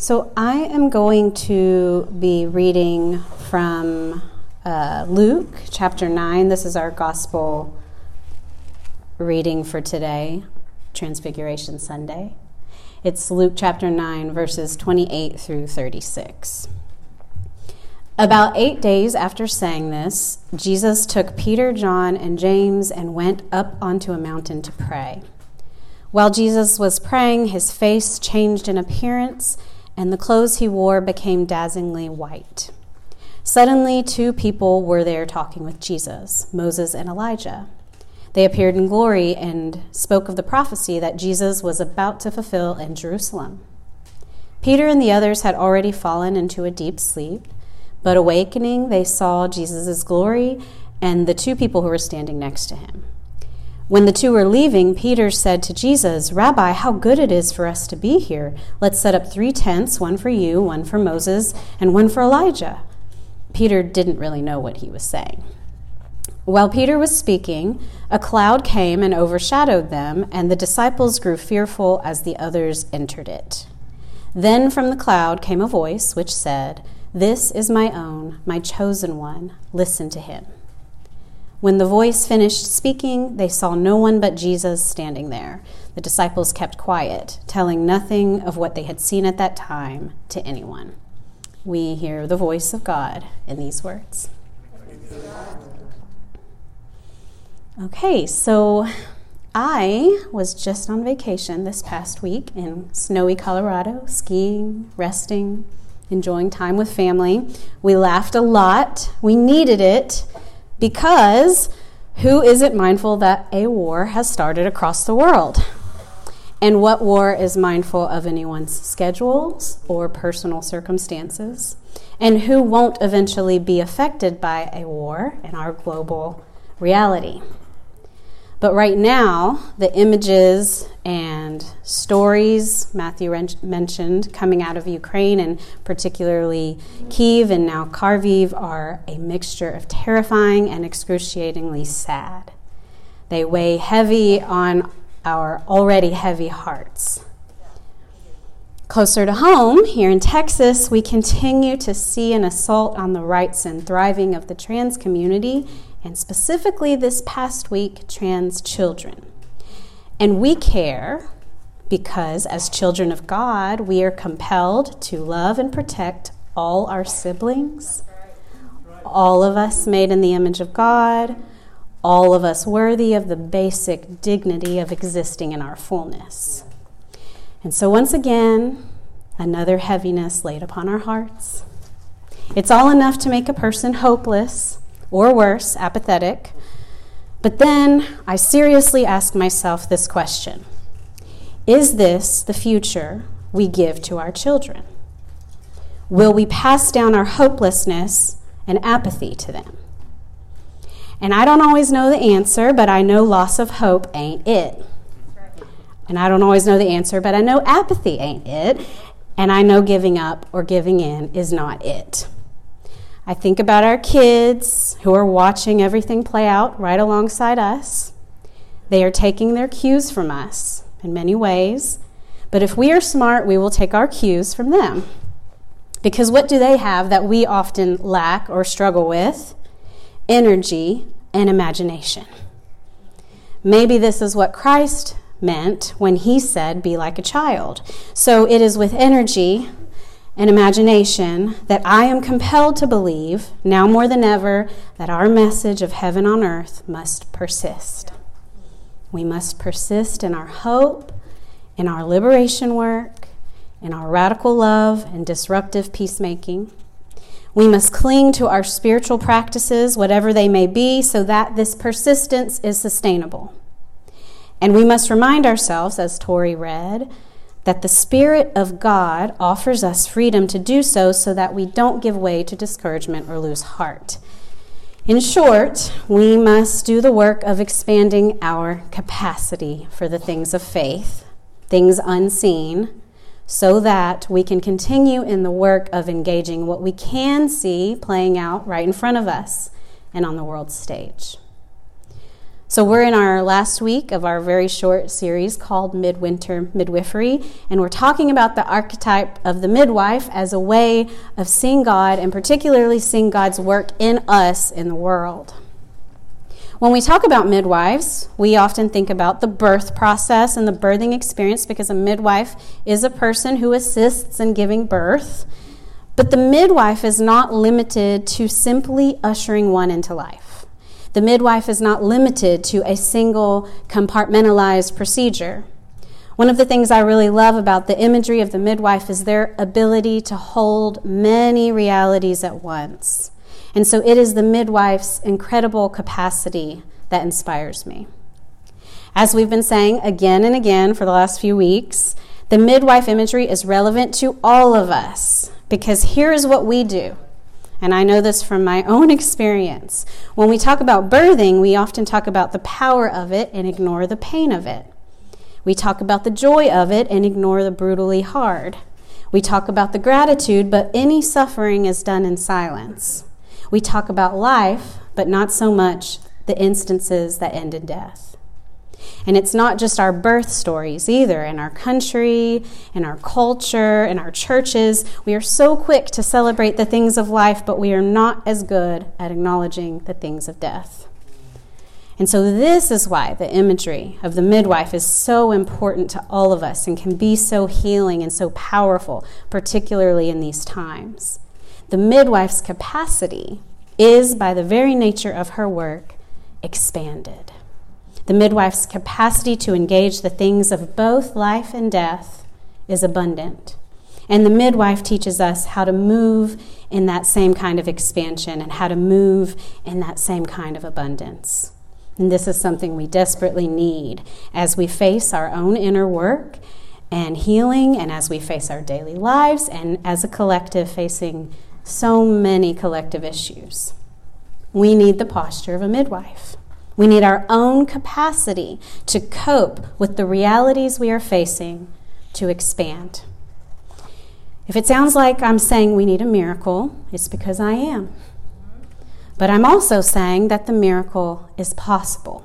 So I am going to be reading from uh, Luke chapter 9. This is our gospel reading for today, Transfiguration Sunday. It's Luke chapter 9, verses 28 through 36. About eight days after saying this, Jesus took Peter, John, and James and went up onto a mountain to pray. While Jesus was praying, his face changed in appearance and the clothes he wore became dazzlingly white. Suddenly, two people were there talking with Jesus Moses and Elijah. They appeared in glory and spoke of the prophecy that Jesus was about to fulfill in Jerusalem. Peter and the others had already fallen into a deep sleep, but awakening, they saw Jesus' glory and the two people who were standing next to him. When the two were leaving, Peter said to Jesus, Rabbi, how good it is for us to be here. Let's set up three tents one for you, one for Moses, and one for Elijah. Peter didn't really know what he was saying. While Peter was speaking, a cloud came and overshadowed them, and the disciples grew fearful as the others entered it. Then from the cloud came a voice which said, This is my own, my chosen one. Listen to him. When the voice finished speaking, they saw no one but Jesus standing there. The disciples kept quiet, telling nothing of what they had seen at that time to anyone. We hear the voice of God in these words. Okay, so I was just on vacation this past week in snowy Colorado, skiing, resting, enjoying time with family. We laughed a lot. We needed it because who isn't mindful that a war has started across the world? And what war is mindful of anyone's schedules or personal circumstances? And who won't eventually be affected by a war in our global reality? But right now, the images and stories Matthew mentioned coming out of Ukraine and particularly Kiev and now Kharkiv are a mixture of terrifying and excruciatingly sad. They weigh heavy on our already heavy hearts. Closer to home, here in Texas, we continue to see an assault on the rights and thriving of the trans community and specifically this past week, trans children. And we care because, as children of God, we are compelled to love and protect all our siblings, all of us made in the image of God, all of us worthy of the basic dignity of existing in our fullness. And so, once again, another heaviness laid upon our hearts. It's all enough to make a person hopeless or worse, apathetic. But then I seriously ask myself this question Is this the future we give to our children? Will we pass down our hopelessness and apathy to them? And I don't always know the answer, but I know loss of hope ain't it. And I don't always know the answer, but I know apathy ain't it. And I know giving up or giving in is not it. I think about our kids who are watching everything play out right alongside us. They are taking their cues from us in many ways, but if we are smart, we will take our cues from them. Because what do they have that we often lack or struggle with? Energy and imagination. Maybe this is what Christ meant when he said, Be like a child. So it is with energy and imagination that I am compelled to believe, now more than ever, that our message of heaven on earth must persist. We must persist in our hope, in our liberation work, in our radical love and disruptive peacemaking. We must cling to our spiritual practices, whatever they may be, so that this persistence is sustainable. And we must remind ourselves, as Tori read, that the Spirit of God offers us freedom to do so so that we don't give way to discouragement or lose heart. In short, we must do the work of expanding our capacity for the things of faith, things unseen, so that we can continue in the work of engaging what we can see playing out right in front of us and on the world stage. So, we're in our last week of our very short series called Midwinter Midwifery, and we're talking about the archetype of the midwife as a way of seeing God and particularly seeing God's work in us in the world. When we talk about midwives, we often think about the birth process and the birthing experience because a midwife is a person who assists in giving birth. But the midwife is not limited to simply ushering one into life. The midwife is not limited to a single compartmentalized procedure. One of the things I really love about the imagery of the midwife is their ability to hold many realities at once. And so it is the midwife's incredible capacity that inspires me. As we've been saying again and again for the last few weeks, the midwife imagery is relevant to all of us because here is what we do and I know this from my own experience. When we talk about birthing, we often talk about the power of it and ignore the pain of it. We talk about the joy of it and ignore the brutally hard. We talk about the gratitude, but any suffering is done in silence. We talk about life, but not so much the instances that end in death. And it's not just our birth stories either. In our country, in our culture, in our churches, we are so quick to celebrate the things of life, but we are not as good at acknowledging the things of death. And so, this is why the imagery of the midwife is so important to all of us and can be so healing and so powerful, particularly in these times. The midwife's capacity is, by the very nature of her work, expanded. The midwife's capacity to engage the things of both life and death is abundant. And the midwife teaches us how to move in that same kind of expansion and how to move in that same kind of abundance. And this is something we desperately need as we face our own inner work and healing, and as we face our daily lives, and as a collective facing so many collective issues. We need the posture of a midwife. We need our own capacity to cope with the realities we are facing to expand. If it sounds like I'm saying we need a miracle, it's because I am. But I'm also saying that the miracle is possible.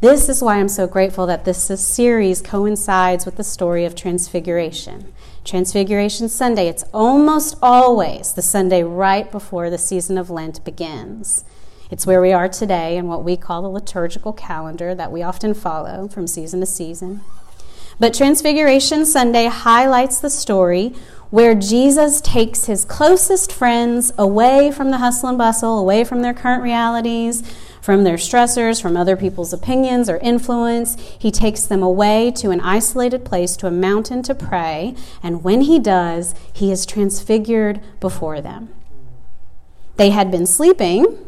This is why I'm so grateful that this, series coincides with the story of Transfiguration. Transfiguration Sunday, it's almost always the Sunday right before the season of Lent begins. It's where we are today in what we call the liturgical calendar that we often follow from season to season. But Transfiguration Sunday highlights the story where Jesus takes his closest friends away from the hustle and bustle, away from their current realities, from their stressors, from other people's opinions or influence. He takes them away to an isolated place, to a mountain to pray, and when he does, he is transfigured before them. They had been sleeping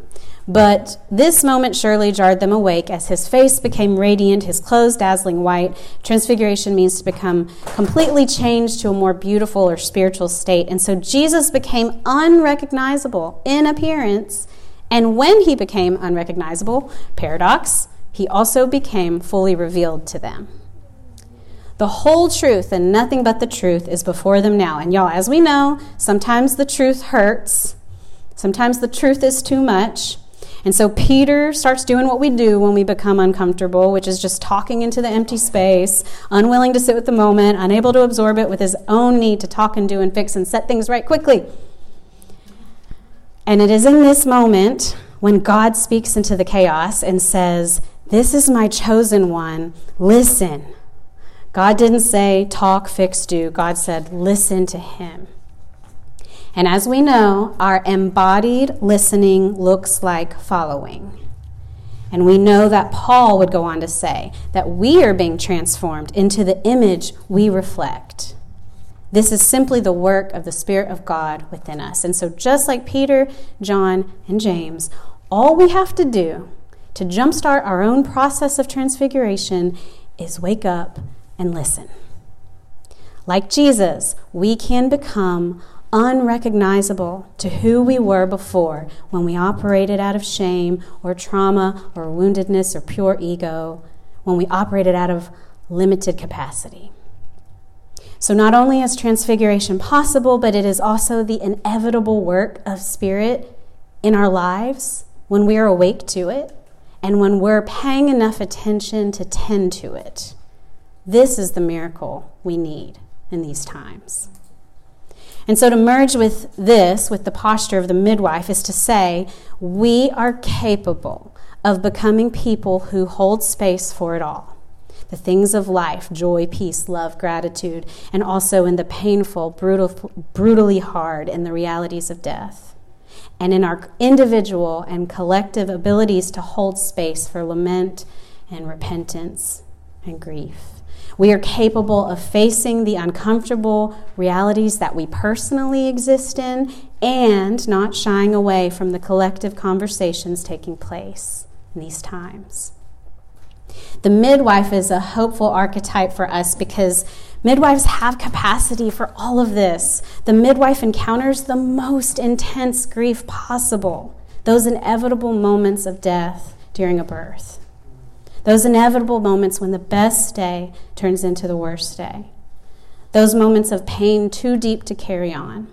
but this moment surely jarred them awake as his face became radiant, his clothes dazzling white. Transfiguration means to become completely changed to a more beautiful or spiritual state. And so Jesus became unrecognizable in appearance. And when he became unrecognizable, paradox, he also became fully revealed to them. The whole truth and nothing but the truth is before them now. And y'all, as we know, sometimes the truth hurts. Sometimes the truth is too much. And so Peter starts doing what we do when we become uncomfortable, which is just talking into the empty space, unwilling to sit with the moment, unable to absorb it with his own need to talk and do and fix and set things right quickly. And it is in this moment when God speaks into the chaos and says, This is my chosen one, listen. God didn't say, talk, fix, do. God said, listen to him. And as we know, our embodied listening looks like following. And we know that Paul would go on to say that we are being transformed into the image we reflect. This is simply the work of the Spirit of God within us. And so, just like Peter, John, and James, all we have to do to jumpstart our own process of transfiguration is wake up and listen. Like Jesus, we can become unrecognizable to who we were before when we operated out of shame or trauma or woundedness or pure ego, when we operated out of limited capacity. So, not only is transfiguration possible, but it is also the inevitable work of spirit in our lives when we are awake to it and when we're paying enough attention to tend to it. This is the miracle we need in these times. And so to merge with this, with the posture of the midwife, is to say, we are capable of becoming people who hold space for it all the things of life joy, peace, love, gratitude, and also in the painful, brutal, brutally hard, in the realities of death. And in our individual and collective abilities to hold space for lament and repentance and grief. We are capable of facing the uncomfortable realities that we personally exist in and not shying away from the collective conversations taking place in these times. The midwife is a hopeful archetype for us because midwives have capacity for all of this. The midwife encounters the most intense grief possible, those inevitable moments of death during a birth, those inevitable moments when the best day turns into the worst day, those moments of pain too deep to carry on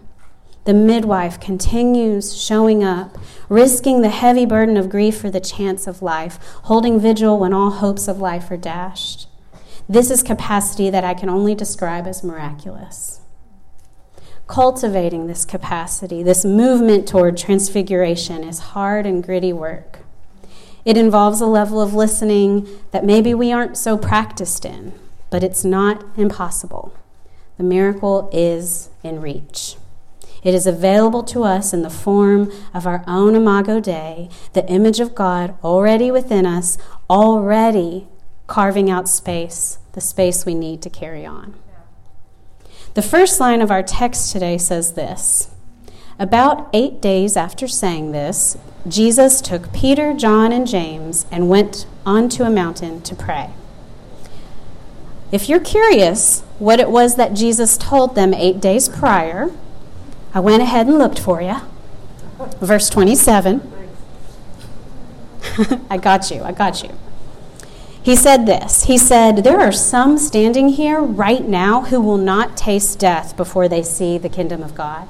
the midwife continues showing up, risking the heavy burden of grief for the chance of life, holding vigil when all hopes of life are dashed. This is capacity that I can only describe as miraculous. Cultivating this capacity, this movement toward transfiguration, is hard and gritty work. It involves a level of listening that maybe we aren't so practiced in, but it's not impossible. The miracle is in reach. It is available to us in the form of our own Imago Dei, the image of God already within us, already carving out space, the space we need to carry on. The first line of our text today says this About eight days after saying this, Jesus took Peter, John, and James and went onto a mountain to pray. If you're curious what it was that Jesus told them eight days prior, I went ahead and looked for you. Verse 27. I got you. I got you. He said this He said, There are some standing here right now who will not taste death before they see the kingdom of God.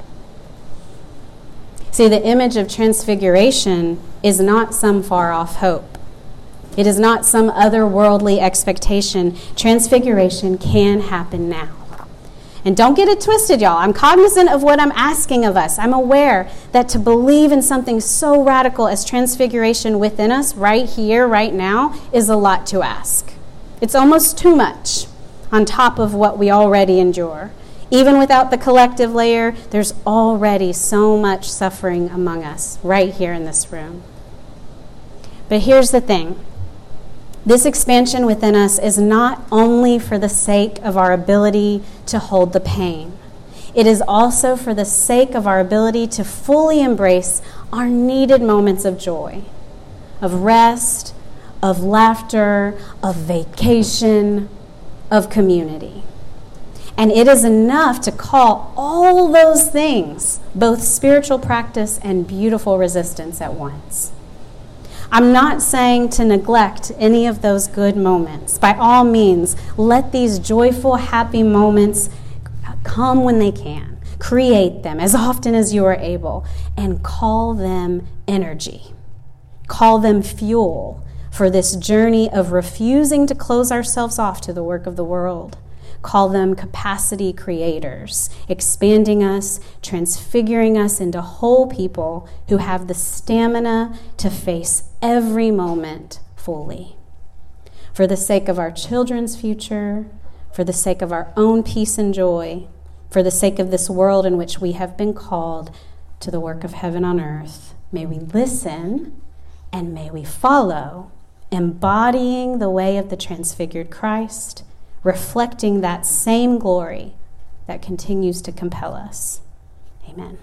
See, the image of transfiguration is not some far off hope. It is not some otherworldly expectation. Transfiguration can happen now. And don't get it twisted, y'all. I'm cognizant of what I'm asking of us. I'm aware that to believe in something so radical as transfiguration within us right here, right now, is a lot to ask. It's almost too much on top of what we already endure. Even without the collective layer, there's already so much suffering among us right here in this room. But here's the thing this expansion within us is not only for the sake of our ability to hold the pain, it is also for the sake of our ability to fully embrace our needed moments of joy, of rest, of laughter, of vacation, of community. And it is enough to call all those things both spiritual practice and beautiful resistance at once. I'm not saying to neglect any of those good moments. By all means, let these joyful, happy moments come when they can. Create them as often as you are able and call them energy. Call them fuel for this journey of refusing to close ourselves off to the work of the world call them capacity creators, expanding us, transfiguring us into whole people who have the stamina to face every moment fully. For the sake of our children's future, for the sake of our own peace and joy, for the sake of this world in which we have been called to the work of heaven on earth, may we listen and may we follow, embodying the way of the transfigured Christ reflecting that same glory that continues to compel us. Amen.